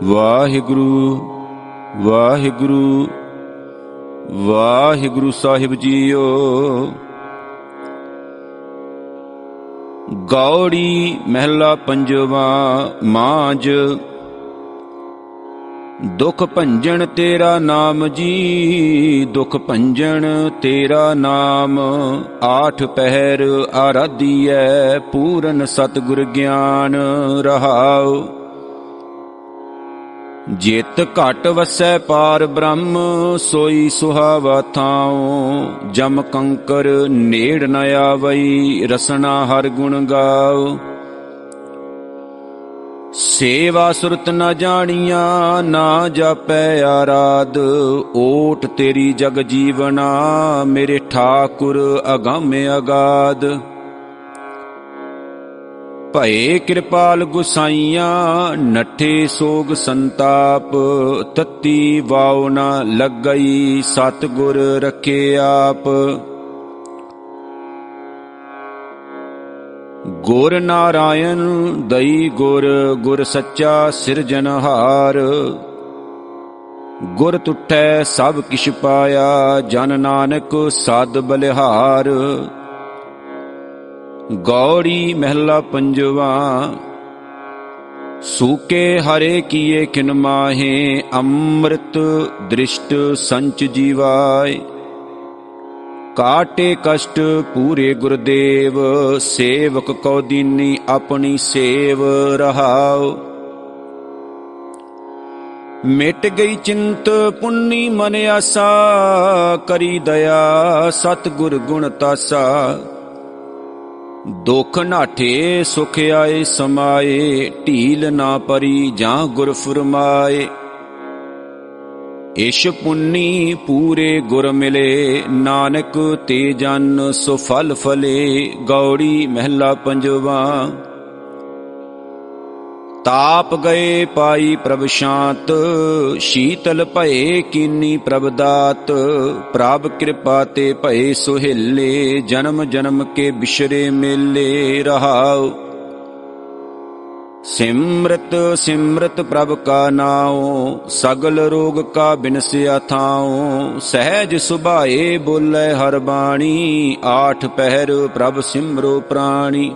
ਵਾਹਿਗੁਰੂ ਵਾਹਿਗੁਰੂ ਵਾਹਿਗੁਰੂ ਸਾਹਿਬ ਜੀਓ। ਗੌੜੀ ਮਹਿਲਾ ਪੰਜਵਾ ਮਾਂਜ ਦੁਖ ਭੰਜਨ ਤੇਰਾ ਨਾਮ ਜੀ, ਦੁਖ ਭੰਜਨ ਤੇਰਾ ਨਾਮ। ਆਠ ਪਹਿਰ ਆਰਾਧੀਐ, ਪੂਰਨ ਸਤਿਗੁਰ ਗਿਆਨ ਰਹਾਉ। ਜਿਤ ਘਟ ਵਸੈ ਪਾਰ ਬ੍ਰਹਮ, ਸੋਈ ਸੁਹਾਵਾ ਥਾਉ। ਜਮ ਕੰਕਰ ਨੇੜ ਨ ਆਵਈ, ਰਸਨਾ ਹਰ ਗੁਣ ਗਾਉ। ਸੇਵਾ ਸੁਰਤ ਨ ਜਾਣੀਆਂ, ਨਾ ਜਾਪੈ ਆਰਾਧ। ਓਟ ਤੇਰੀ ਜਗ ਜੀਵਨਾ, ਮੇਰੇ ਠਾਕੁਰ ਅਗੰਮ ਅਗਾਧ ਭਏ ਕਿਰਪਾਲ ਗੁਸਾਈਆਂ, ਨੱਠੇ ਸੋਗ ਸੰਤਾਪ। ਤਤੀ ਵਾਉ ਨ ਲੱਗਈ, ਸਤਗੁਰ ਰਖੇ ਆਪ। ਗੁਰ ਨਾਰਾਇਣ, ਦਈ ਗੁਰ ਗੁਰ ਸੱਚਾ ਸਿਰਜਨਹਾਰ ਗੁਰ ਟੁੱਟੈ ਸਭ ਕਿਛ ਪਾਇਆ, ਜਨ ਨਾਨਕ ਸਦ ਬਲਿਹਾਰ। ਗੌੜੀ ਮਹਿਲਾ ਪੰਜਵਾ, ਸੂਕੇ ਹਰੇ ਕੀਏ ਕਿਨ ਮਾਹੇ, ਅੰਮ੍ਰਿਤ ਦ੍ਰਿਸ਼ਟ ਸੰਚ ਜੀਵਾਏ। ਕਾਟੇ ਕਸ਼ਟ ਪੂਰੇ ਗੁਰਦੇਵ, ਸੇਵਕ ਕੋ ਦੀਨੀ ਆਪਣੀ ਸੇਵ ਰਹਾਉ। ਮਿਟ ਗਈ ਚਿੰਤ ਪੁੰਨੀ ਮਨ ਆਸਾ, ਕਰੀ ਦਇਆ ਸਤ ਗੁਰ ਗੁਣ ਤਾਸਾ। ਦੁਖ ਨਾਠੇ ਸੁਖ ਆਏ ਸਮਾਏ, ਢੀਲ ਨਾ ਪਰੀ ਜਾਂ ਗੁਰ ਫਰਮਾਏ ਇਸ਼ ਪੁੰਨੀ ਪੂਰੇ ਗੁਰ ਮਿਲੇ, ਨਾਨਕ ਤੇ ਜਨ ਸੋ ਫਲ ਫਲੇ, ਗੌੜੀ ਮਹਿਲਾ ਪੰਜਵਾ। ਤਾਪ ਗਏ ਪਾਈ ਪ੍ਰਭ ਸ਼ਾਂਤ, ਸ਼ੀਤਲ ਭਏ ਕੀਨੀ ਪ੍ਰਭ ਦਾਤ, ਪ੍ਰਭ ਕਿਰਪਾ ਤੇ ਭਏ ਸੁਹੇਲੇ ਜਨਮ ਜਨਮ ਕੇ ਬਿਸ਼ਰੇ ਮੇਲੇ ਰਹਾਉ। ਸਿਮਰਤ ਸਿਮਰਤ ਪ੍ਰਭ ਕਾ ਨਾਉ, ਸਗਲ ਰੋਗ ਕਾ ਬਿਨਸਿਆ ਥਾਉ। ਸਹਿਜ ਸੁਭਾਏ ਬੋਲੇ ਹਰ ਬਾਣੀ, ਆਠ ਪਹਿਰ ਪ੍ਰਭ ਸਿਮਰੋ ਪ੍ਰਾਣੀ।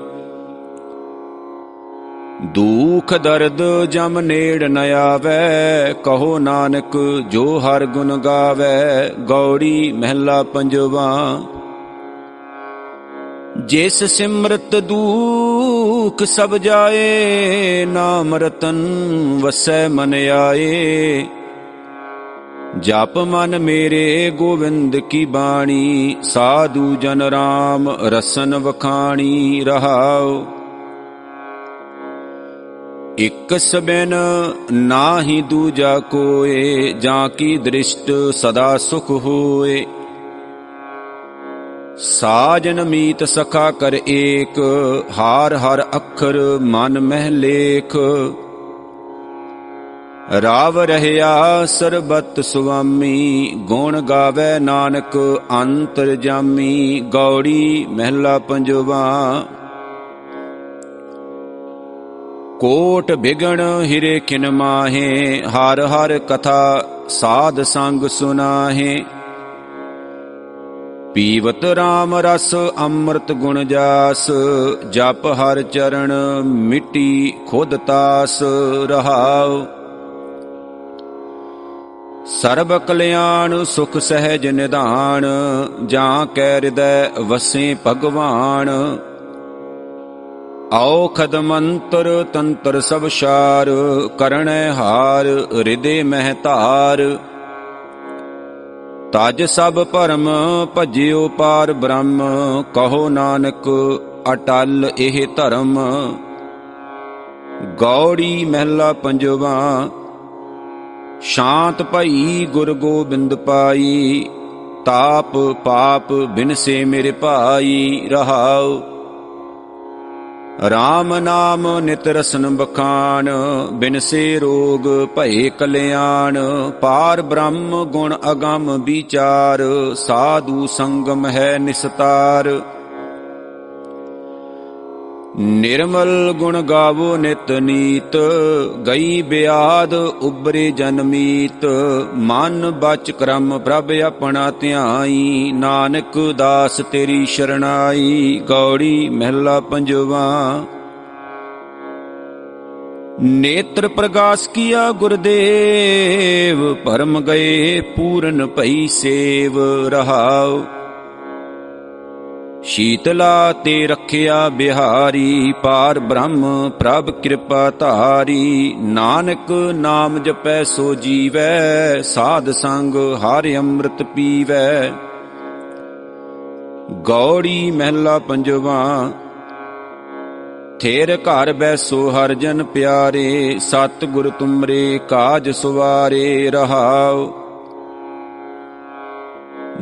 ਦੁਖ ਦਰਦ ਜਮ ਨੇੜ ਨ ਆਵੈ, ਕਹੋ ਨਾਨਕ ਜੋ ਹਰ ਗੁਣ ਗਾਵੈ। ਗੌੜੀ ਮਹਿਲਾ ਪੰਜਵਾ ਜਿਸ ਸਿਮਰਤ ਦੁਖ ਸਭ ਜਾਏ, ਨਾਮ ਰਤਨ ਵਸੈ ਮਨ ਆਏ। ਜਪ ਮਨ ਮੇਰੇ ਗੋਵਿੰਦ ਕੀ ਬਾਣੀ, ਸਾਧੂ ਜਨ ਰਾਮ ਰਸਨ ਵਖਾਣੀ ਰਹਾਉ। ਇਕ ਸਬਨ ਨਾਹੀ ਦੂਜਾ ਕੋਏ, ਜਾਂ ਕੀ ਦ੍ਰਿਸ਼ਟ ਸਦਾ ਸੁਖ ਹੋਏ। ਸਾਜਨ ਮੀਤ ਸਖਾ ਕਰ ਏਕ, ਹਾਰ ਹਰ ਅੱਖਰ ਮਨ ਮਹਿ ਲੇਖ। ਰਾਵ ਰਹਿਆ ਸਰਬਤ ਸੁਆਮੀ, ਗੁਣ ਗਾਵੇ ਨਾਨਕ ਅੰਤਰ ਜਾਮੀ, ਗੌੜੀ ਮਹਿਲਾ ਪੰਜਵਾ। ਕੋਟ ਬਿਗਣ ਹਿਰੇ ਕਿਨ ਮਾਹੇ, ਹਰ ਹਰ ਕਥਾ ਸਾਧ ਸੰਗ ਸੁਨਾਹੇ। ਪੀਵਤ RAM ਰਸ ਅੰਮ੍ਰਿਤ ਗੁਣ ਜਾਸ, ਜਪ ਹਰ ਚਰਨ ਮਿੱਟੀ ਖੁਦ ਤਾਸ ਰਹਾਉ। ਸਰਬ ਕਲਿਆਣ ਸੁਖ ਸਹਿਜ ਨਿਧਾਨ, ਜਾਂ ਕੈ ਹਿਰਦੈ ਵਸੇ ਭਗਵਾਨ। ਔਖਦ ਮੰਤਰ ਤੰਤਰ ਸਭ ਸ਼ਾਰ ਕਰਣੈ ਹਾਰ ਹਿਰਦੇ ਮਹਿ ਧਾਰ। ਤਜ ਸਭ ਭਰਮ ਭਜਿਓ ਪਾਰ ਬ੍ਰਹਮ, ਕਹੋ ਨਾਨਕ ਅਟਲ ਇਹ ਧਰਮ। ਗੌੜੀ ਮਹਿਲਾ ਪੰਜਵਾ, ਸ਼ਾਂਤ ਭਈ ਗੁਰ ਗੋਬਿੰਦ ਪਾਈ, ਤਾਪ ਪਾਪ ਬਿਨਸੇ ਮੇਰੇ ਭਾਈ ਰਹਾਉ। RAM ਨਾਮ ਨਿਤ ਰਸਨ ਬਖਾਨ ਬਿਨਸੇ ਰੋਗ ਭਏ ਕਲਿਆਣ, ਪਾਰ ਬ੍ਰਹਮ ਗੁਣ ਅਗੰਮ ਵਿਚਾਰ, ਸਾਧੂ ਸੰਗਮ ਹੈ ਨਿਸਤਾਰ। ਨਿਰਮਲ ਗੁਣ ਗਾਵੋ ਨਿਤ ਨੀਤ, ਗਈ ਬਿਆਦ ਉਬਰੇ ਜਨਮੀਤ ਮਨ ਬਚ ਕਰਮ ਪ੍ਰਭ ਆਪਣਾ ਧਿਆਈ, ਨਾਨਕ ਦਾਸ ਤੇਰੀ ਸ਼ਰਣਾਈ, ਗੌੜੀ ਮਹਿਲਾ ਪੰਜਵਾ। ਨੇਤਰ ਪ੍ਰਗਾਸ ਕੀਆ ਗੁਰਦੇਵ, ਪਰਮ ਗਏ ਪੂਰਨ ਭਈ ਸੇਵ ਰਹਾਉ। ਸ਼ੀਤਲਾ ਤੇ ਰਖਿਆ ਬਿਹਾਰੀ, ਪਾਰ ਬ੍ਰਹਮ ਪ੍ਰਭ ਕਿਰਪਾ ਧਾਰੀ। ਨਾਨਕ ਨਾਮ ਜਪੈ ਸੋ ਜੀਵੈ, ਸਾਧ ਸੰਗ ਹਰਿ ਅੰਮ੍ਰਿਤ ਪੀਵੈ। ਗੌੜੀ ਮਹਿਲਾ ਪੰਜਵਾ, ਥੇਰ ਘਰ ਬੈਸੋ ਹਰ ਜਨ ਪਿਆਰੇ ਸਤ ਗੁਰ ਤੁਮਰੇ ਕਾਜ ਸੁਵਾਰੇ ਰਹਾਓ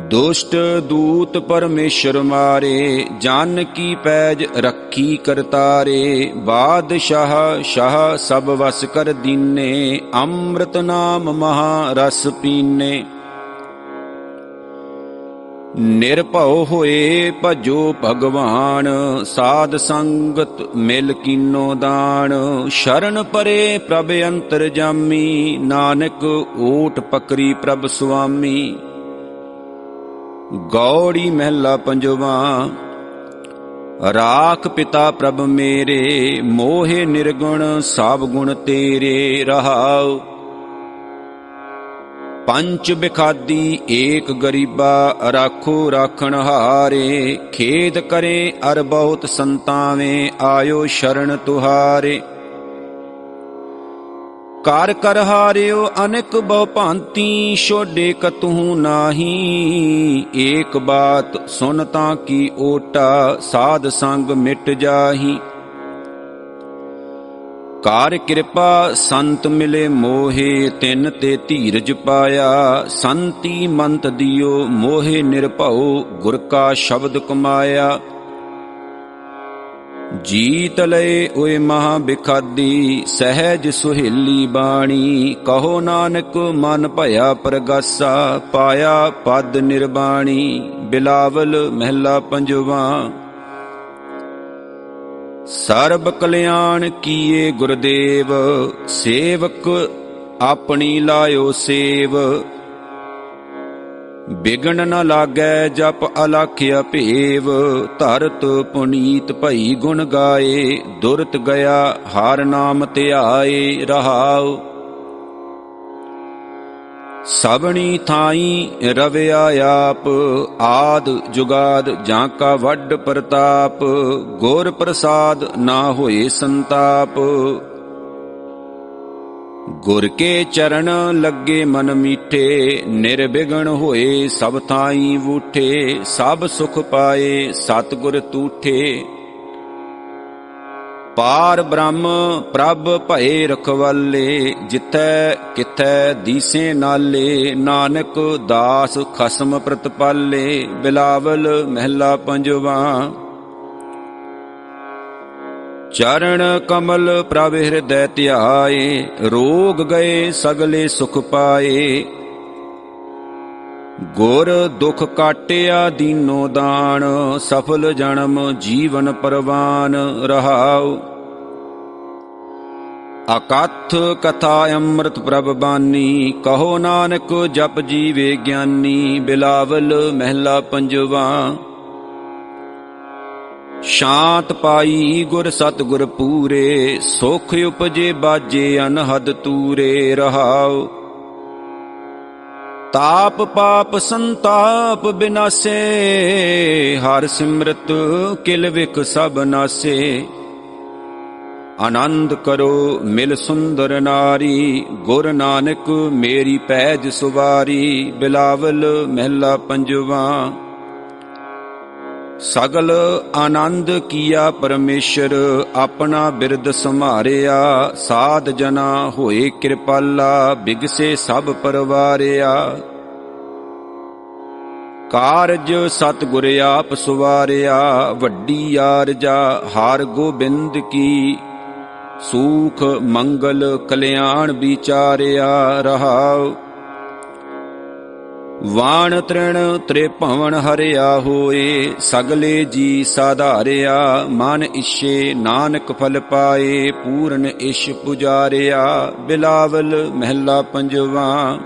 ਦੁਸ਼ਟ ਦੂਤ ਪਰਮੇਸ਼ਰ ਮਾਰੇ, ਜਨ ਕੀ ਪੈਜ ਰੱਖੀ ਕਰਤਾਰੇ, ਬਾਦਸ਼ਾਹ ਸ਼ਾਹ ਸਭ ਵਸ ਕਰ ਦੀਨੇ, ਅੰਮ੍ਰਿਤ ਨਾਮ ਮਹਾ ਰਸ ਪੀਨੇ। ਨਿਰਭਉ ਹੋਏ ਭਜੋ ਭਗਵਾਨ, ਸਾਧ ਸੰਗਤ ਮਿਲ ਕੀਨੋ ਦਾਨ, ਸ਼ਰਨ ਪਰੇ ਪ੍ਰਭ ਅੰਤਰ ਜਾਮੀ, ਨਾਨਕ ਓਟ ਪਕਰੀ ਪ੍ਰਭ ਸੁਆਮੀ। ਗੌੜੀ ਮਹਿਲਾ ਪੰਜਵਾ, ਰਾਖ ਪਿਤਾ ਪ੍ਰਭ ਮੇਰੇ, ਮੋਹਿ ਨਿਰਗੁਣ ਸਭ ਗੁਣ ਤੇਰੇ ਰਹਾਉ। ਪੰਚ ਬਿਖਾਦੀ ਏਕ ਗਰੀਬਾ ਰਾਖੋ ਰਾਖਣ ਹਾਰੇ, ਖੇਦ ਕਰੇ ਅਰ ਬਹੁਤ ਸੰਤਾਵੇਂ, ਆਇਓ ਸ਼ਰਨ ਤੁਹਾਰੇ। ਕਰ ਕਰ ਹਾਰਿਓ ਅਨੇਕ ਬਹੁ ਭਾਂਤੀ, ਛੋਡੇ ਕਤੂ ਨਾਹੀ। ਏਕ ਬਾਤ ਸੁਨ ਤਾਂ ਕੀ ਓਟਾ, ਸਾਧ ਸੰਗ ਮਿਟ ਜਾਹੀ। ਕਾਰ ਕਿਰਪਾ ਸੰਤ ਮਿਲੇ ਮੋਹੇ, ਤਿੰਨ ਤੇ ਧੀਰਜ ਪਾਇਆ। ਸੰਤੀ ਮੰਤ ਦਿਓ ਮੋਹੇ ਨਿਰਭਉ, ਗੁਰ ਕਾ ਸ਼ਬਦ ਕਮਾਇਆ। ਜੀਤ ਲਏ ਓਏ ਮਹਾ ਬਿਖਾਦੀ ਸਹਿਜ ਸੁਹੇਲੀ ਬਾਣੀ, ਕਹੋ ਨਾਨਕ ਮਨ ਭਇਆ ਪ੍ਰਗਾਸਾ, ਪਾਇਆ ਪਦ ਨਿਰਬਾਣੀ, ਬਿਲਾਵਲ ਮਹਿਲਾ ਪੰਜਵਾ। ਸਰਬ ਕਲਿਆਣ ਕੀਏ ਗੁਰਦੇਵ, ਸੇਵਕ ਆਪਣੀ ਲਾਇਓ ਸੇਵ ਬਿਗਣ ਨ ਲਾਗੈ ਜਪ ਅਲਖਿਆ ਭੇਵ, ਧਰਤ ਪੁਨੀਤ ਭਈ ਗੁਣ ਗਾਏ, ਦੁਰਤ ਗਿਆ ਹਰ ਨਾਮ ਧਿਆਏ ਰਹਾਉ। ਸਬਣੀ ਥਾਈ ਰਵਿਆ ਆਪ, ਆਦ ਜੁਗਾਦ ਜਾਂ ਕਾ ਵੱਡ ਪ੍ਰਤਾਪ, ਗੁਰ ਪ੍ਰਸਾਦ ਨਾ ਹੋਏ ਸੰਤਾਪ। ਗੁਰ ਕੇ ਚਰਨ ਲੱਗੇ ਮਨ ਮੀਠੇ ਨਿਰਬਿਗਣ ਹੋਏ ਸਭ ਥਾਈ ਵੂਠੇ, ਸਭ ਸੁਖ ਪਾਏ ਸਤਗੁਰ ਤੂਠੇ। ਪਾਰ ਬ੍ਰਹਮ ਪ੍ਰਭ ਭਏ ਰਖਵਾਲੇ, ਜਿੱਥੈ ਕਿਥੈ ਦੀਸੇ ਨਾਲੇ, ਨਾਨਕ ਦਾਸ ਖਸਮ ਪ੍ਰਤਪਾਲੇ, ਬਿਲਾਵਲ ਮਹਿਲਾ ਪੰਜਵਾ। ਚਰਨ ਕਮਲ ਪ੍ਰਭ ਹਿਰਦੈ ਧਿਆਏ, ਰੋਗ ਗਏ ਸਗਲੇ ਸੁਖ ਪਾਏ। ਗੁਰ ਦੁਖ ਕਾਟਿਆ ਦੀਨੋ ਦਾਨ, ਸਫਲ ਜਨਮ ਜੀਵਨ ਪਰਵਾਨ ਰਹਾਉ। ਅਕਥ ਕਥਾ ਅੰਮ੍ਰਿਤ ਪ੍ਰਭ ਬਾਨੀ, ਕਹੋ ਨਾਨਕ ਜਪ ਜੀਵੇ ਗਿਆਨੀ, ਬਿਲਾਵਲ ਮਹਿਲਾ ਪੰਜਵਾ। ਸ਼ਾਂਤ ਪਾਈ ਗੁਰ ਸਤ ਗੁਰ ਪੂਰੇ, ਸੁਖ ਉਪਜੇ ਬਾਜੇ ਅਨਹਦ ਤੂਰੇ ਰਹਾਉ। ਤਾਪ ਪਾਪ ਸੰਤਾਪ ਬਿਨਾਸੇ, ਹਰ ਸਿਮਰਤ ਕਿਲ ਵਿਕ ਸਭ ਨਾਸੇ। ਆਨੰਦ ਕਰੋ ਮਿਲ ਸੁੰਦਰ ਨਾਰੀ, ਗੁਰ ਨਾਨਕ ਮੇਰੀ ਪੈਜ ਸੁਵਾਰੀ, ਬਿਲਾਵਲ ਮਹਿਲਾ ਪੰਜਵਾ। ਸਗਲ ਆਨੰਦ ਕੀਆ ਪਰਮੇਸ਼ਰ, ਆਪਣਾ ਬਿਰਦ ਸੰਭਾਰਿਆ ਸਾਧ ਜਨਾ ਹੋਏ ਕਿਰਪਾਲਾ, ਬਿਗਸੇ ਸਭ ਪਰਵਾਰਿਆ। ਕਾਰਜ ਸਤਿਗੁਰ ਆਪ ਸੁਵਾਰਿਆ, ਵੱਡੀ ਆਰਜਾ ਹਰ ਗੋਬਿੰਦ ਕੀ। ਸੂਖ, ਮੰਗਲ, ਕਲਿਆਣ ਵਿਚਾਰਿਆ ਰਹਾਉ। ਵਾਣ ਤ੍ਰਿਣ ਤ੍ਰਿਭਵਨ ਹਰਿਆ ਹੋਏ, ਸਗਲੇ ਜੀ ਸਾਧਾਰਿਆ, ਮਨ ਇਛੇ ਨਾਨਕ ਫਲ ਪਾਏ, ਪੂਰਨ ਇਸ਼ ਪੁਜਾਰਿਆ, ਬਿਲਾਵਲ ਮਹਿਲਾ ਪੰਜਵਾ।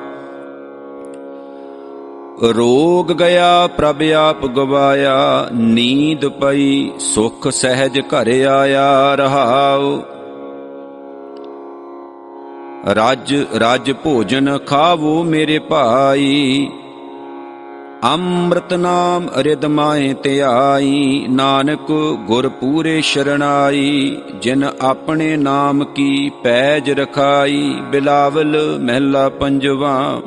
ਰੋਗ ਗਿਆ, ਪ੍ਰਭ ਆਪ ਗਵਾਇਆ, ਨੀਂਦ ਪਈ, ਸੁਖ ਸਹਿਜ ਘਰ ਆਇਆ, ਰਹਾਉ। ਰਾਜ ਰਾਜ ਭੋਜਨ ਖਾਵੋ ਮੇਰੇ ਭਾਈ ਅੰਮ੍ਰਿਤ ਨਾਮ ਰਿਦ ਮਾਏ ਧਿਆਈ ਨਾਨਕ ਗੁਰ ਪੂਰੇ ਸ਼ਰਣਾਈ, ਜਿਨ ਆਪਣੇ ਨਾਮ ਕੀ ਪੈਜ ਰਖਾਈ, ਬਿਲਾਵਲ ਮਹਿਲਾ ਪੰਜਵਾ।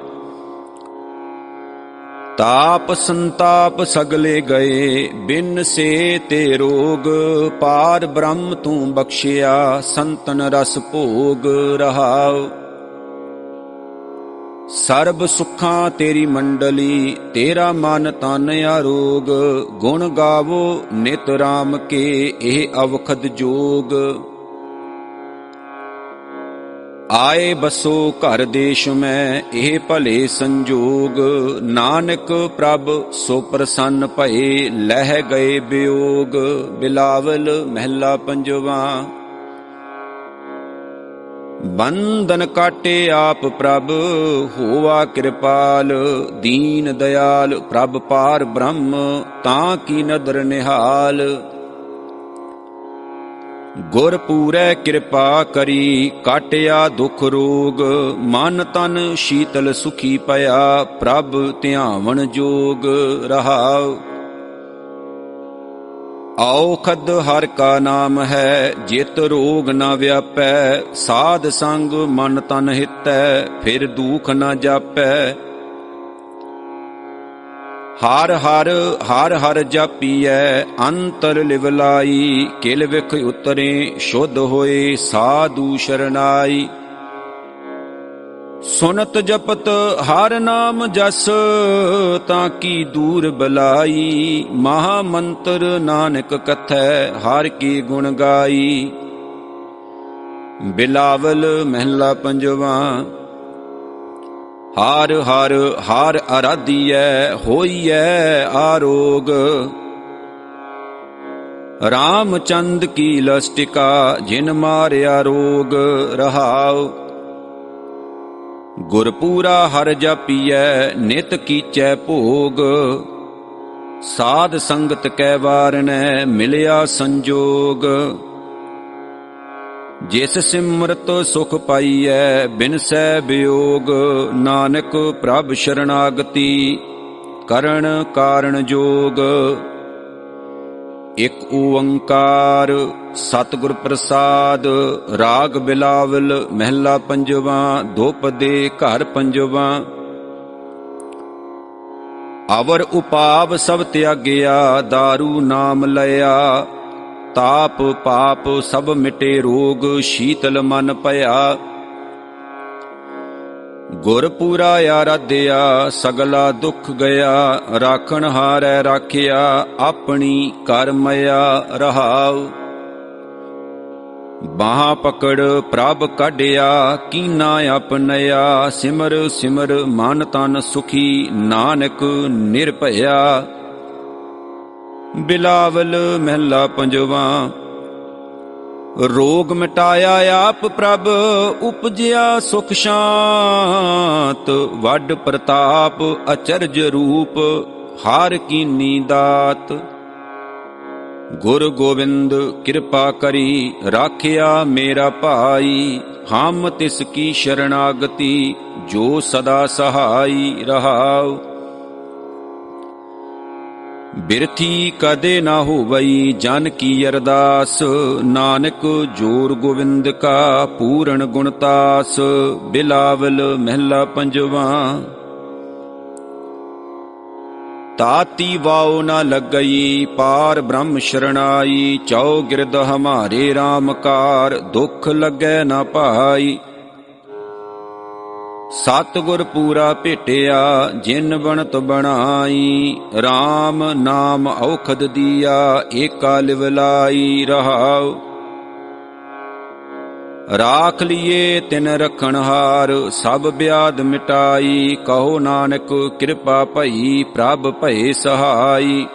ਤਾਪ ਸੰਤਾਪ ਸਗਲੇ ਗਏ, ਬਿਨ ਸੇ ਤੇ ਰੋਗ, ਪਾਰ ਬ੍ਰਹਮ ਤੂੰ ਬਖਸ਼ਿਆ, ਸੰਤਨ ਰਸ ਭੋਗ ਰਹਾਉ। ਸਰਬ ਸੁਖਾਂ ਤੇਰੀ ਮੰਡਲੀ, ਤੇਰਾ ਮਨ ਤਨ ਆਰੋਗ, ਗੁਣ ਗਾਵੋ ਨਿਤ ਰਾਮ ਕੇ, ਇਹ ਅਵਖਦ ਜੋਗ। ਆਏ ਬਸੋ ਘਰ ਦੇਸ਼ ਮੈਂ, ਇਹ ਭਲੇ ਸੰਜੋਗ। ਨਾਨਕ ਪ੍ਰਭ ਸੋ ਪ੍ਰਸੰਨ ਭਏ, ਲਹਿ ਗਏ ਬਿਯੋਗ। ਬਿਲਾਵਲ ਮਹਿਲਾ ਪੰਜਵਾ ਬੰਦਨ ਕਾਟੇ ਆਪ ਪ੍ਰਭ, ਹੋਵਾ ਕਿਰਪਾਲ, ਦੀਨ ਦਇਆਲ, ਪ੍ਰਭ ਪਾਰ ਬ੍ਰਹਮ, ਤਾਂ ਕੀ ਨਦਰ ਨਿਹਾਲ। ਗੁਰ ਪੂਰੈ ਕਿਰਪਾ ਕਰੀ, ਕਾਟਿਆ ਦੁਖ ਰੋਗ, ਮਨ ਤਨ ਸ਼ੀਤਲ ਸੁਖੀ ਪਿਆ, ਪ੍ਰਭ ਧਿਆਵਨ ਜੋਗ ਰਹਾਉ। ਔਖਦ ਹਰ ਕਾ ਨਾਮ ਹੈ, ਜਿਤ ਰੋਗ ਨਾ ਵਿਆਪੈ, ਸਾਧ ਸੰਗ ਮਨ ਤਨ ਹਿਤੈ, ਫਿਰ ਦੁਖ ਨਾ ਜਾਪੈ। ਹਰ ਹਰ ਹਰ ਹਰ ਜਾਪੀਐ, ਅੰਤਰ ਲਿਵਲਾਈ ਕਿਲ ਵਿਖ ਉਤਰੇ, ਸ਼ੁੱਧ ਹੋਏ, ਸਾਧੂ ਸ਼ਰਨਾਈ। ਸੁਨਤ ਜਪਤ ਹਰ ਨਾਮ ਜਸ, ਤਾਂ ਕੀ ਦੂਰ ਬਲਾਈ? ਮਹਾ ਮੰਤਰ ਨਾਨਕ ਕਥੈ, ਹਰ ਕੀ ਗੁਣ ਗਾਈ? ਬਿਲਾਵਲ ਮਹਿਲਾ ਪੰਜਵਾ, ਹਰ ਹਰ ਹਰ ਅਰਾਧੀਐ, ਹੋਈਐ ਆਰੋਗ। ਰਾਮਚੰਦ ਕੀ ਲਸਟਿਕਾ, ਜਿਨ ਮਾਰਿਆ ਰੋਗ, ਰਹਾਉ। ਗੁਰਪੂਰਾ ਹਰ ਜਪੀਐ, ਨਿਤ ਕੀਚੈ ਭੋਗ। ਸਾਧ ਸੰਗਤ ਕੈ ਵਾਰਨੈ, ਮਿਲਿਆ ਸੰਜੋਗ। ਜਿਸ ਸਿਮਰਤ ਸੁਖ ਪਾਈਐ, ਬਿਨ ਸੈ ਬਿਯੋਗ ਨਾਨਕ ਪ੍ਰਭ ਸ਼ਰਨਾਗਤੀ ਕਰਨ ਕਾਰਣ ਜੋਗ। ਇਕ ਓੰਕਾਰ, ਸਤਿਗੁਰ ਪ੍ਰਸਾਦ, ਰਾਗ ਬਿਲਾਵਲ, ਮਹਿਲਾ ਪੰਜਵਾ ਦੋਪਦੇ ਘਰ ਪੰਜਵਾ। ਅਵਰ ਉਪਾਵ ਸਭ ਤਿਆਗਿਆ दारू ਨਾਮ ਲਿਆ ਤਾਪ ਪਾਪ ਸਭ ਮਿਟੇ ਰੋਗ, ਸ਼ੀਤਲ ਮਨ ਭਇਆ। ਗੁਰ ਪੂਰਾ ਆਰਾਧਿਆ, ਸਗਲਾ ਦੁੱਖ ਗਿਆ, ਰਾਖਣ ਹਾਰੈ ਰਾਖਿਆ, ਆਪਣੀ ਕਰਮਇਆ ਰਹਾਉ। ਬਾਹ ਪਕੜ ਪ੍ਰਭ ਕੱਢਿਆ, ਕੀਨਾ ਆਪਨਿਆ ਸਿਮਰ ਸਿਮਰ ਮਨ ਤਨ ਸੁਖੀ, ਨਾਨਕ ਨਿਰਭਇਆ। ਬਿਲਾਵਲ ਮਹਿਲਾ ਪੰਜਵਾ ਰੋਗ ਮਿਟਾਇਆ ਆਪ ਪ੍ਰਭ, ਉਪਜਿਆ ਸੁਖ ਸ਼ਾਂਤ। ਵੱਡ ਪ੍ਰਤਾਪ ਅਚਰਜ ਰੂਪ, ਹਾਰ ਕੀਨੀ ਦਾਤ ਗੁਰ ਗੋਬਿੰਦ ਕਿਰਪਾ ਕਰੀ, ਰਾਖਿਆ ਮੇਰਾ ਭਾਈ। ਹਮ ਤਿਸ ਕੀ ਸ਼ਰਨਾਗਤੀ ਜੋ ਸਦਾ ਸਹਾਈ ਰਹਾਉ। ਬਿਰਥੀ ਕਦੇ ਨਾ ਹੋਵਈ, ਜਨ ਕੀ ਅਰਦਾਸ? ਨਾਨਕ ਜੋਰ ਗੋਬਿੰਦ ਕਾ ਪੂਰਨ ਗੁਣਤਾਸ ਬਿਲਾਵਲ ਮਹਿਲਾ ਪੰਜਵਾ। ਤਾਤੀ ਵਾਉ ਨਾ ਲੱਗਈ, ਪਾਰ ਬ੍ਰਹਮ ਸ਼ਰਣਾਈ, ਚਉ ਗਿਰਦ ਹਮਾਰੇ RAM ਕਾਰ, ਦੁਖ ਲੱਗੈ ਨਾ ਭਾਈ ਸਤਿਗੁਰ ਪੂਰਾ ਭੇਟਿਆ, ਜਿਨ ਬਣਤ ਬਣਾਈ RAM ਨਾਮ ਔਖਦ ਦੀਆ, ਏਕਾ ਲਿਵਲਾਈ ਰਹਾਉ। ਰਾਖ ਲਿਏ ਤਿਨ ਰਖਣ ਹਾਰ, ਸਭ ਬਿਆਦ ਮਿਟਾਈ, ਕਹੋ ਨਾਨਕ ਕਿਰਪਾ ਭਈ, ਪ੍ਰਭ ਭਏ ਸਹਾਈ।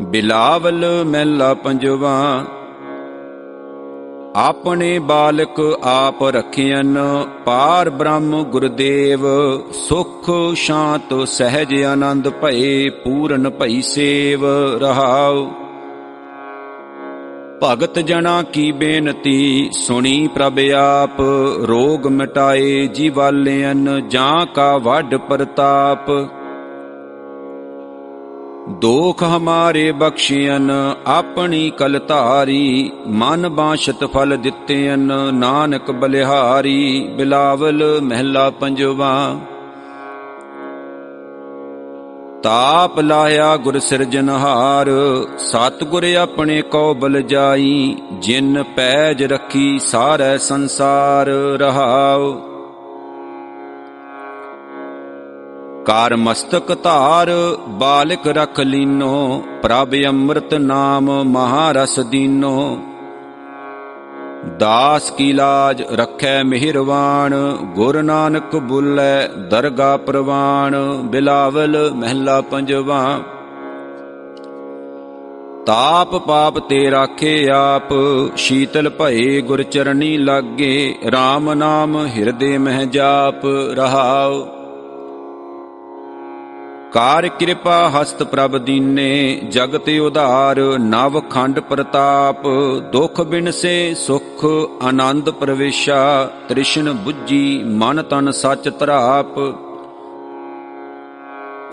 ਬਿਲਾਵਲ ਮਹਿਲਾ ਪੰਜਵਾ ਆਪਣੇ ਬਾਲਕ ਆਪ ਰਖਿਆਨ ਪਾਰ ਬ੍ਰਹਮ ਗੁਰਦੇਵ, ਸੁਖ ਸ਼ਾਂਤ ਸਹਿਜ ਆਨੰਦ ਭਏ ਪੂਰਨ ਭਈ ਸੇਵ ਰਹਾਉ। ਭਗਤ ਜਨਾ ਕੀ ਬੇਨਤੀ, ਸੁਣੀ ਪ੍ਰਭ ਆਪ, ਰੋਗ ਮਿਟਾਏ ਜੀਵਾਲਿਆਨ ਜਾਂ ਕਾ ਵੱਡ ਪ੍ਰਤਾਪ। ਦੋਖ ਹਮਾਰੇ ਬਖਸ਼ਿਆਨ ਆਪਣੀ ਕਲ ਧਾਰੀ, ਮਨ ਬਾਸ਼ਤ ਫਲ ਦਿੱਤੇਨ ਨਾਨਕ ਬਲਿਹਾਰੀ, ਬਿਲਾਵਲ ਮਹਿਲਾ ਪੰਜਵਾ। ਤਾਪ ਲਾਇਆ ਗੁਰ ਸਿਰਜਨਹਾਰ ਸਤਗੁਰ ਆਪਣੇ ਕੋ ਬਲ ਜਾਈ, ਜਿਨ ਪੈਜ ਰੱਖੀ ਸਾਰੇ ਸੰਸਾਰ ਰਹਾਉ। ਕਾਰ ਮਸਤਕ ਧਾਰ, ਬਾਲਕ ਰਖ ਲੀਨੋ, ਪ੍ਰਭ ਅੰਮ੍ਰਿਤ ਨਾਮ ਮਹਾਰਸ ਦੀਨੋ। ਦਾਸ ਕੀ ਲਾਜ ਰਖੈ ਮਿਹਰਵਾਨ, ਗੁਰ ਨਾਨਕ ਬੁੱਲੇ ਦਰਗਾ ਪ੍ਰਵਾਨ, ਬਿਲਾਵਲ ਮਹਿਲਾ ਪੰਜਵਾ। ਤਾਪ ਪਾਪ ਤੇ ਰਾਖੇ ਆਪ, ਸ਼ੀਤਲ ਭਏ ਗੁਰ ਚਰਣੀ ਲਾਗੇ RAM ਨਾਮ ਹਿਰਦੇ ਮਹਿ ਜਾਪ ਰਹਾਉ। ਕਾਰ ਕਿਰਪਾ ਹਸਤ ਪ੍ਰਭ ਦੀਨੇ, ਜਗਤ ਉਧਾਰ, ਨਵ ਖੰਡ ਪ੍ਰਤਾਪ, ਦੁਖ ਬਿਨਸੇ ਸੁਖ, ਆਨੰਦ ਪ੍ਰਵੇਸ਼ਾ, ਤ੍ਰਿਸ਼ਨ 부ਜੀ ਮਨ ਤਨ ਸੱਚ ਤਰਾਪ।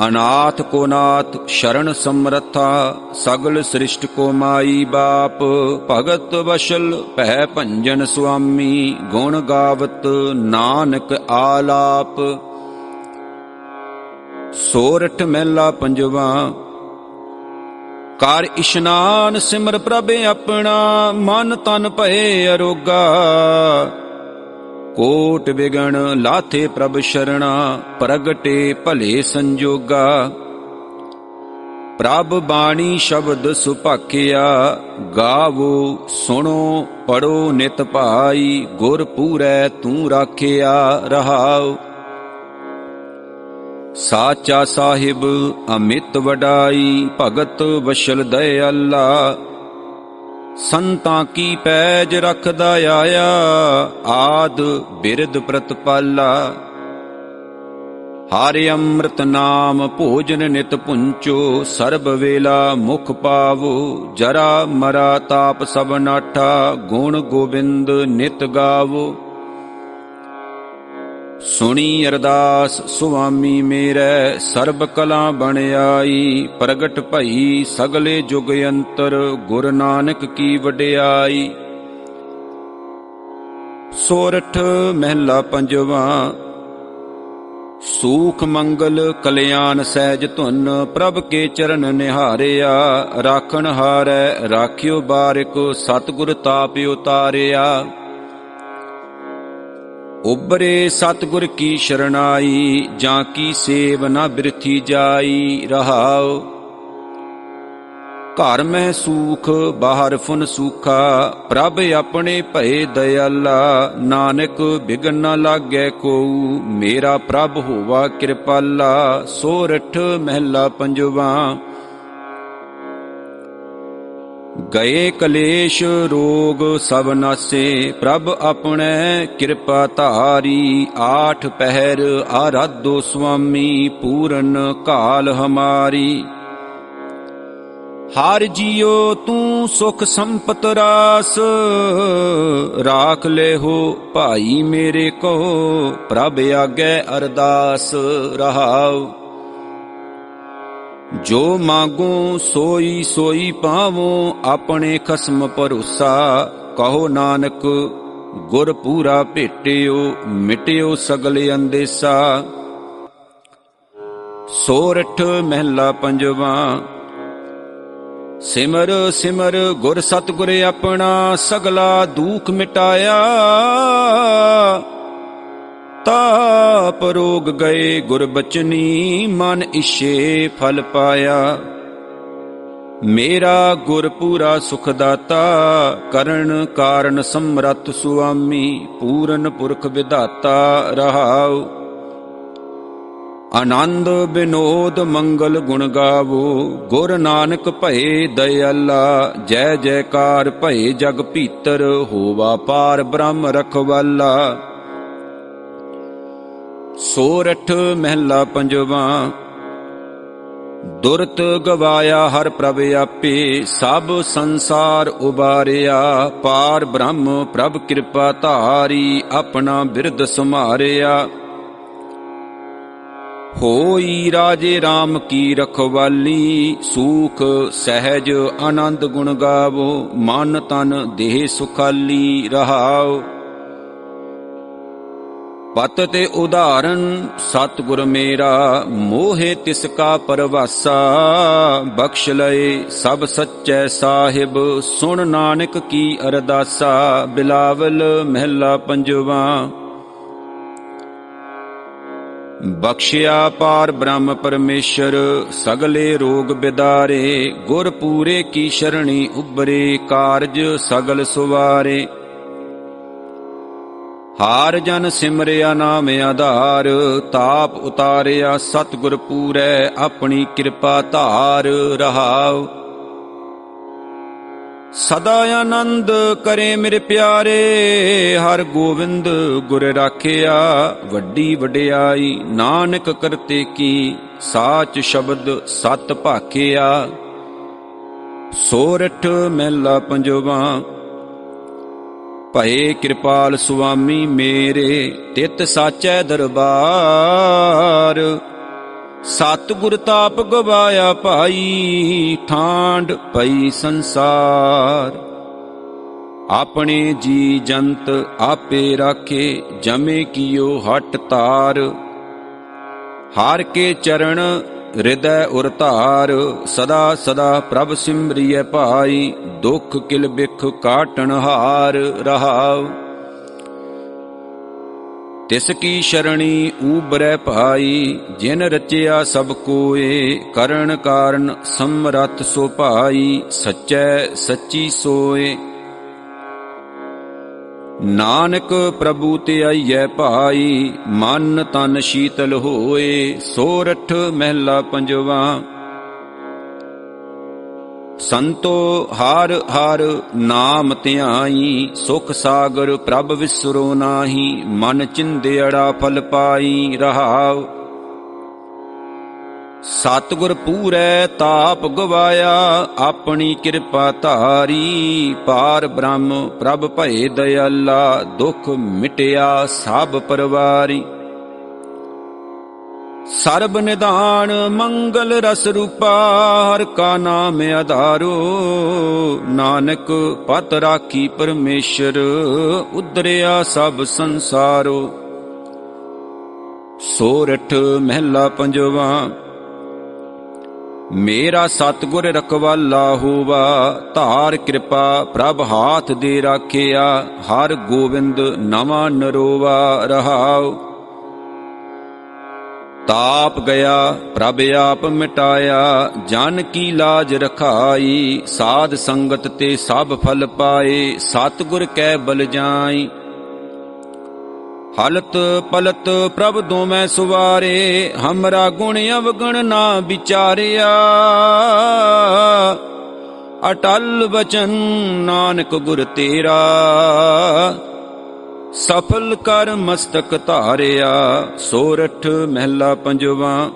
ਅਨਾਥ ਕੋ ਨਾਥ, ਸ਼ਰਨ ਸਮਰਥਾ, ਸਗਲ ਸ੍ਰਿਸ਼ਟ ਕੋ ਮਾਈ ਬਾਪ, ਭਗਤ ਵਸ਼ਲ, ਭੈ ਭੰਜਨ ਸੁਆਮੀ, ਗੁਣ ਗਾਵਤ, ਨਾਨਕ ਆਲਾਪ। ਸੋਰਠ ਮਹਿਲਾ ਪੰਜਵਾ। ਕਰ ਇਸ਼ਨਾਨ ਸਿਮਰ ਪ੍ਰਭ ਆਪਣਾ, ਮਨ ਤਨ ਭਏ ਅਰੋਗਾ। ਕੋਟ ਵਿਗਣ ਲਾਥੇ ਪ੍ਰਭ ਸ਼ਰਣਾ, ਪ੍ਰਗਟੇ ਭਲੇ ਸੰਜੋਗਾ। ਪ੍ਰਭ ਬਾਣੀ ਸ਼ਬਦ ਸੁਭਾਖਿਆ, ਗਾਵੋ, ਸੁਣੋ, ਪੜੋ ਨਿਤ ਭਾਈ, ਗੁਰ ਪੂਰੈ ਤੂੰ ਰਾਖਿਆ ਰਹਾਉ। ਸਾਚਾ ਸਾਹਿਬ ਅਮਿਤ ਵਡਾਈ, ਭਗਤ ਵਸ਼ਲ ਦਇਆਲਾ ਸੰਤਾਂ ਕੀ ਪੈਜ ਰਖਦਾ ਆਇਆ, ਆਦ ਬਿਰਦ ਪ੍ਰਤਪਾਲਾ। ਹਰਿ ਅੰਮ੍ਰਿਤ ਨਾਮ ਭੋਜਨ ਨਿਤ ਪੁੰਚੋ, ਸਰਬ ਵੇਲਾ ਮੁਖ ਪਾਵੋ। ਜਰਾ ਮਰਾ ਤਾਪ ਸਭ ਨਾਠਾ, ਗੁਣ ਗੋਬਿੰਦ ਨਿਤ ਗਾਵੋ। ਸੁਣੀ ਅਰਦਾਸ, ਸੁਆਮੀ ਮੇਰੇ, ਸਰਬ ਕਲਾ ਬਣ ਆਈ, ਪ੍ਰਗਟ ਭਈ ਸਗਲੇ ਜੁਗ ਅੰਤਰ ਗੁਰ ਨਾਨਕ ਕੀ ਵਡਿਆਈ। ਸੋਰਠ ਮਹਿਲਾ ਪੰਜਵਾ, ਸੂਖ ਮੰਗਲ ਕਲਿਆਣ ਸਹਿਜ ਧੁਨ, ਪ੍ਰਭ ਕੇ ਚਰਨ ਨਿਹਾਰਿਆ, ਰਾਖਣ ਹਾਰੈ, ਰਾਖਿਓ ਬਾਰਿਕ, ਸਤਗੁਰ ਤਾਪ ਉਤਾਰਿਆ। ਉਬਰੇ ਸਤਗੁਰ ਕੀ ਸ਼ਰਨਾਈ ਜਾਂ ਕੀ ਸੇਵ ਨਾ ਬਿਰਥੀ ਜਾਈ ਰਹਾਉ। ਘਰ ਮੈਂ ਸੂਖ, ਬਾਹਰ ਫੁਨ ਸੂਖਾ, ਪ੍ਰਭ ਆਪਣੇ ਭਏ ਦਇਆਲਾ। ਨਾਨਕ, ਬਿਗਨ ਨਾ ਲਾਗੈ ਕੋ ਮੇਰਾ ਪ੍ਰਭ ਹੋਵਾ ਕਿਰਪਾਲਾ। ਸੋਰਠ ਮਹਿਲਾ ਪੰਜਵਾ ਗਏ ਕਲੇਸ਼ ਰੋਗ ਸਭ ਨਾਸੇ, ਪ੍ਰਭ ਆਪਣੇ ਕਿਰਪਾ ਧਾਰੀ, ਆਠ ਪਹਿਰ ਆਰਾਧੋ ਸੁਆਮੀ, ਪੂਰਨ ਕਾਲ ਹਮਾਰੀ। ਹਰ ਜੀਉ ਤੂੰ ਸੁਖ ਸੰਪਤ ਰਾਸ, ਰਾਖ ਲੈ ਹੋ ਭਾਈ ਮੇਰੇ ਕੋ, ਪ੍ਰਭ ਆਗੇ ਅਰਦਾਸ ਰਹਾਉ। ਜੋ ਮਾਗੋ ਸੋਈ ਸੋਈ ਪਾਵੋ ਆਪਣੇ ਖਸਮ ਭਰੋਸਾ, ਕਹੋ ਨਾਨਕ, ਗੁਰ ਪੂਰਾ ਭੇਟਿਓ, ਮਿਟਿਓ ਸਗਲੇ ਅੰਦੇਸਾ। ਸੋਰਠ ਮਹਿਲਾ ਪੰਜਵਾ, ਸਿਮਰ ਸਿਮਰ ਗੁਰ ਸਤਗੁਰ ਆਪਣਾ ਸਗਲਾ ਦੁਖ ਮਿਟਾਇਆ। ਤਾਪ ਰੋਗ ਗਏ ਗੁਰ ਬਚਨੀ, ਮਨ ਇਛੇ ਫਲ ਪਾਇਆ। ਮੇਰਾ ਗੁਰ ਪੂਰਾ ਸੁਖ ਦਾਤਾ ਕਰਨ ਕਾਰਨ ਸਮਰੱਥ ਸੁਆਮੀ, ਪੂਰਨ ਪੁਰਖ ਵਿਧਾਤਾ ਰਹਾਉ। ਆਨੰਦ ਬਿਨੋਦ ਮੰਗਲ ਗੁਣ ਗਾਵੋ, ਗੁਰ ਨਾਨਕ ਭਏ ਦਇਆਲਾ, ਜੈ ਜੈਕਾਰ ਭਏ ਜਗ ਭੀਤਰ, ਹੋਵਾ ਪਾਰ ਬ੍ਰਹਮ ਰਖਵਾਲਾ। ਸੋਰਠ ਮਹਿਲਾ ਪੰਜਵਾ। ਦੁਰਤ ਗਵਾਇਆ ਹਰ ਪ੍ਰਭ ਆਪੇ, ਸਭ ਸੰਸਾਰ ਉਬਾਰਿਆ। ਪਾਰ ਬ੍ਰਹਮ ਪ੍ਰਭ ਕਿਰਪਾ ਧਾਰੀ, ਆਪਣਾ ਬਿਰਧ ਸਮਾਰਿਆ ਹੋਈ ਰਾਜੇ RAM ਕੀ ਰਖਵਾਲੀ, ਸੂਖ ਸਹਿਜ ਆਨੰਦ ਗੁਣ ਗਾਵੋ। ਮਨ ਤਨ ਦੇਹ ਸੁਖਾਲੀ ਰਹਾਓ। ਪਤ ਤੇ ਉਦਾਹਰਨ, ਸਤਿਗੁਰ ਮੇਰਾ, ਮੋਹਿ ਤਿਸ ਕਾ ਪਰਵਾਸਾ। ਬਖਸ਼ ਲਏ ਸਭ ਸੱਚੈ ਸਾਹਿਬ, ਸੁਣ ਨਾਨਕ ਕੀ ਅਰਦਾਸਾ। ਬਿਲਾਵਲ ਮਹਿਲਾ ਪੰਜਵਾ। ਬਖਸ਼ਿਆ ਪਾਰ ਬ੍ਰਹਮ ਪਰਮੇਸ਼ਰ, ਸਗਲੇ ਰੋਗ ਬਿਦਾਰੇ। ਗੁਰ ਪੂਰੇ ਕੀ ਸ਼ਰਣੀ ਉਬਰੇ ਕਾਰਜ ਸਗਲ ਸੁਵਾਰੇ। ਹਾਰ ਜਨ ਸਿਮਰਿਆ ਨਾਮ ਆਧਾਰ, ਤਾਪ ਉਤਾਰਿਆ ਸਤਿਗੁਰ ਪੂਰੈ, ਆਪਣੀ ਕਿਰਪਾ ਧਾਰ ਰਹਾਉ। ਸਦਾ ਆਨੰਦ ਕਰੇ ਮੇਰੇ ਪਿਆਰੇ, ਹਰ ਗੋਬਿੰਦ ਗੁਰ ਰਾਖਿਆ, ਵੱਡੀ ਵਡਿਆਈ ਨਾਨਕ ਕਰਤੇ ਕੀ, ਸਾਚ ਸ਼ਬਦ ਸਤ ਭਾਖਿਆ। ਸੋਰਠ ਮਹਿਲਾ ਪੰਜਵਾ ਭਏ ਕਿਰਪਾਲ ਸੁਆਮੀ ਮੇਰੇ, ਤਿਤ ਸਾਚੈ ਦਰਬਾਰ। ਸਤਿਗੁਰ ਤਾਪ ਗਵਾਇਆ ਭਾਈ ਠਾਂਡ ਪਈ ਸੰਸਾਰ। ਆਪਣੇ ਜੀ ਜੰਤ ਆਪੇ ਰਾਖੇ, ਜਮੇ ਕੀਓ ਹਟ ਤਾਰ। ਹਾਰ ਕੇ ਚਰਨ ਹਿਰਦੈ ਉਰ ਧਾਰ, ਸਦਾ ਸਦਾ ਪ੍ਰਭ ਸਿਮਰਿਐ ਭਾਈ, ਦੁਖ ਕਿਲ ਬਿਖ ਕਾਟਣ ਹਾਰ ਰਹਾਉ। ਤਿਸ ਕੀ ਸ਼ਰਣੀ ਊਬਰੈ ਭਾਈ, ਜਿਨ ਰਚਿਆ ਸਭ ਕੋਏ, ਕਰਨ ਕਾਰਨ ਸਮਰੱਥ ਸੋ ਭਾਈ, ਸਚੈ ਸੱਚੀ ਸੋਏ। ਨਾਨਕ ਪ੍ਰਭੂ ਤੇ ਆਈਐ ਭਾਈ, ਮਨ ਤਨ ਸ਼ੀਤਲ ਹੋਏ, ਸੋਰਠ ਮਹਿਲਾ ਪੰਜਵਾ। ਸੰਤੋ ਹਰ ਹਰ ਨਾਮ ਧਿਆਈ, ਸੁਖ ਸਾਗਰ ਪ੍ਰਭ ਵਿਸਰੋ ਨਾਹੀ, ਮਨ ਚਿੰਦਿਆੜਾ ਫਲ ਪਾਈ ਰਹਾਉ। ਸਤਿਗੁਰ ਪੂਰੈ ਤਾਪ ਗਵਾਇਆ, ਆਪਣੀ ਕਿਰਪਾ ਧਾਰੀ। ਪਾਰ ਬ੍ਰਹਮ ਪ੍ਰਭ ਭਏ ਦਇਆਲਾ, ਦੁਖ ਮਿਟਿਆ ਸਭ ਪਰਵਾਰੀ। ਸਰਬ ਨਿਧਾਨ ਮੰਗਲ ਰਸ ਰੂਪਾ, ਹਰ ਕਾ ਨਾਮ ਆਧਾਰੋ। ਨਾਨਕ ਪਤ ਰਾਖੀ ਪਰਮੇਸ਼ਰ ਉਦਰਿਆ ਸਭ ਸੰਸਾਰੋ। ਸੋਰਠ ਮਹਿਲਾ ਪੰਜਵਾ ਮੇਰਾ ਸਤਗੁਰ ਰਖਵਾਲਾ ਹੋਵਾ, ਧਾਰ ਕਿਰਪਾ ਪ੍ਰਭ ਹਾਥ ਦੇ ਰਾਖਿਆ, ਹਰ ਗੋਬਿੰਦ ਨਵਾਂ ਨਰੋਵਾ ਰਹਾਉ। ਤਾਪ ਗਿਆ, ਪ੍ਰਭ ਆਪ ਮਿਟਾਇਆ, ਜਨ ਕੀ ਲਾਜ ਰਖਾਈ, ਸਾਧ ਸੰਗਤ ਤੇ ਸਭ ਫਲ ਪਾਏ, ਸਤਗੁਰ ਕੈ ਬਲ ਜਾਈ ਹਲਤ ਪਲਤ ਪ੍ਰਭ ਦੋਵੇਂ ਸੁਵਾਰੇ, ਹਮਰਾ ਗੁਣ ਅਵਗਣ ਨਾ ਵਿਚਾਰਿਆ। ਅਟਲ ਬਚਨ ਨਾਨਕ ਗੁਰ ਤੇਰਾ, ਸਫਲ ਕਰ ਮਸਤਕ ਧਾਰਿਆ। ਸੋਰਠ ਮਹਿਲਾ ਪੰਜਵਾ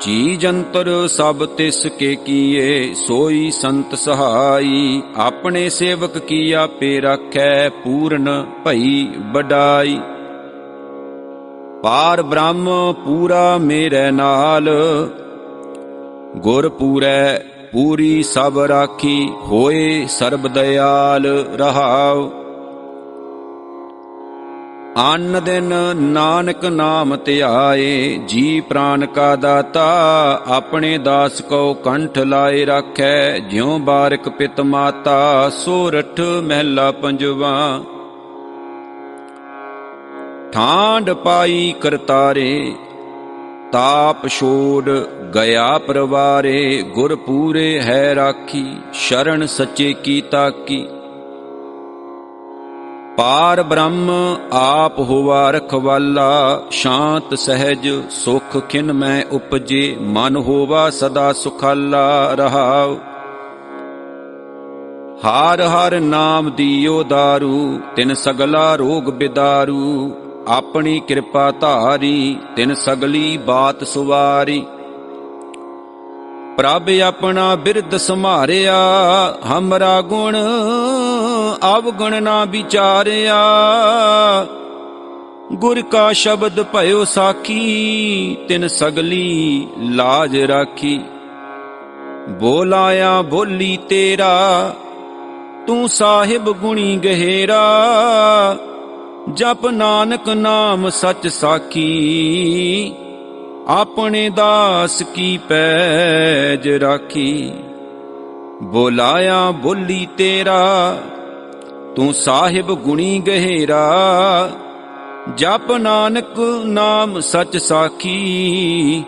ਜੀ ਜੰਤਰ ਸਭ ਤਿਸ ਕੇ ਕੀਏ, ਸੋਈ ਸੰਤ ਸਹਾਈ। ਆਪਣੇ ਸੇਵਕ ਕੀ ਆਪੇ ਰੱਖੈ, ਪੂਰਨ ਭਈ ਬਡਾਈ ਪਾਰ ਬ੍ਰਹਮ ਪੂਰਾ ਮੇਰੇ ਨਾਲ। ਗੁਰ ਪੂਰੈ, ਪੂਰੀ ਸਭ ਰਾਖੀ, ਹੋਏ ਸਰਬ ਦਇਆਲ ਰਹਾਉ। ਅੰਨ ਦਿਨ ਨਾਨਕ ਨਾਮ ਧਿਆਏ ਜੀ ਪ੍ਰਾਨ ਕਾ ਦਾਤਾ, ਆਪਣੇ ਦਾਸ ਕੋ ਕੰਠ ਲਾਏ ਰੱਖੈ, ਜਿਉ ਬਾਰਕ ਪਿਤ ਮਾਤਾ, ਸੋਰਠ ਮਹਿਲਾ ਪੰਜਵਾ। ਠਾਂਡ ਪਾਈ ਕਰਤਾਰੇ, ਤਾਪ ਛੋੜ ਗਿਆ ਪਰਵਾਰੇ ਗੁਰ ਪੂਰੇ ਹੈ ਰਾਖੀ, ਸ਼ਰਨ ਸੱਚੇ ਕੀ। ਤਾਕੀ ਪਾਰ ਬ੍ਰਹਮ ਆਪ ਹੋਵਾ ਰਖਵਾਲਾ, ਸ਼ਾਂਤ ਸਹਿਜ ਸੁਖ ਖਿਨ ਮੈਂ ਉਪਜੇ, ਮਨ ਹੋਵਾ ਸਦਾ ਸੁਖਾਲਾ ਰਹਾਉ। ਹਾਰ ਹਰ ਨਾਮ ਦੀਓ ਦਾਰੂ, ਤਿਨ ਸਗਲਾ ਰੋਗ ਬਿਦਾਰੂ। ਆਪਣੀ ਕਿਰਪਾ ਧਾਰੀ, ਤਿਨ ਸਗਲੀ ਬਾਤ ਸੁਵਾਰੀ। ਪ੍ਰਭ ਆਪਣਾ ਬਿਰਧ ਸਮਾਰਿਆ ਹਮਰਾ ਗੁਣ ਅਵਗੁਣ ਨਾ ਵਿਚਾਰਿਆ। ਗੁਰ ਕਾ ਸ਼ਬਦ ਭਇਓ ਸਾਖੀ, ਤਿਨ ਸਗਲੀ ਲਾਜ ਰਾਖੀ। ਬੋਲਾਇਆ ਬੋਲੀ ਤੇਰਾ, ਤੂੰ ਸਾਹਿਬ ਗੁਣੀ ਗਹਿਰਾ। ਜਪ ਨਾਨਕ ਨਾਮ ਸਚ ਸਾਖੀ, ਆਪਣੇ ਦਾਸ ਕੀ ਪੈਜ ਰਾਖੀ। ਬੋਲਾਇਆ ਬੋਲੀ ਤੇਰਾ ਤੂੰ ਸਾਹਿਬ ਗੁਣੀ ਗਹਿਰਾ। ਜਪ ਨਾਨਕ ਨਾਮ ਸਚ ਸਾਖੀ,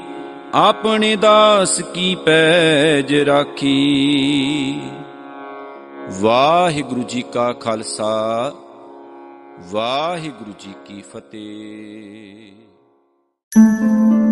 ਆਪਣੇ ਦਾਸ ਕੀ ਪੈਜ ਰਾਖੀ। ਵਾਹਿਗੁਰੂ ਜੀ ਕਾ ਖਾਲਸਾ, ਵਾਹਿਗੁਰੂ ਜੀ ਕੀ ਫਤਿਹ।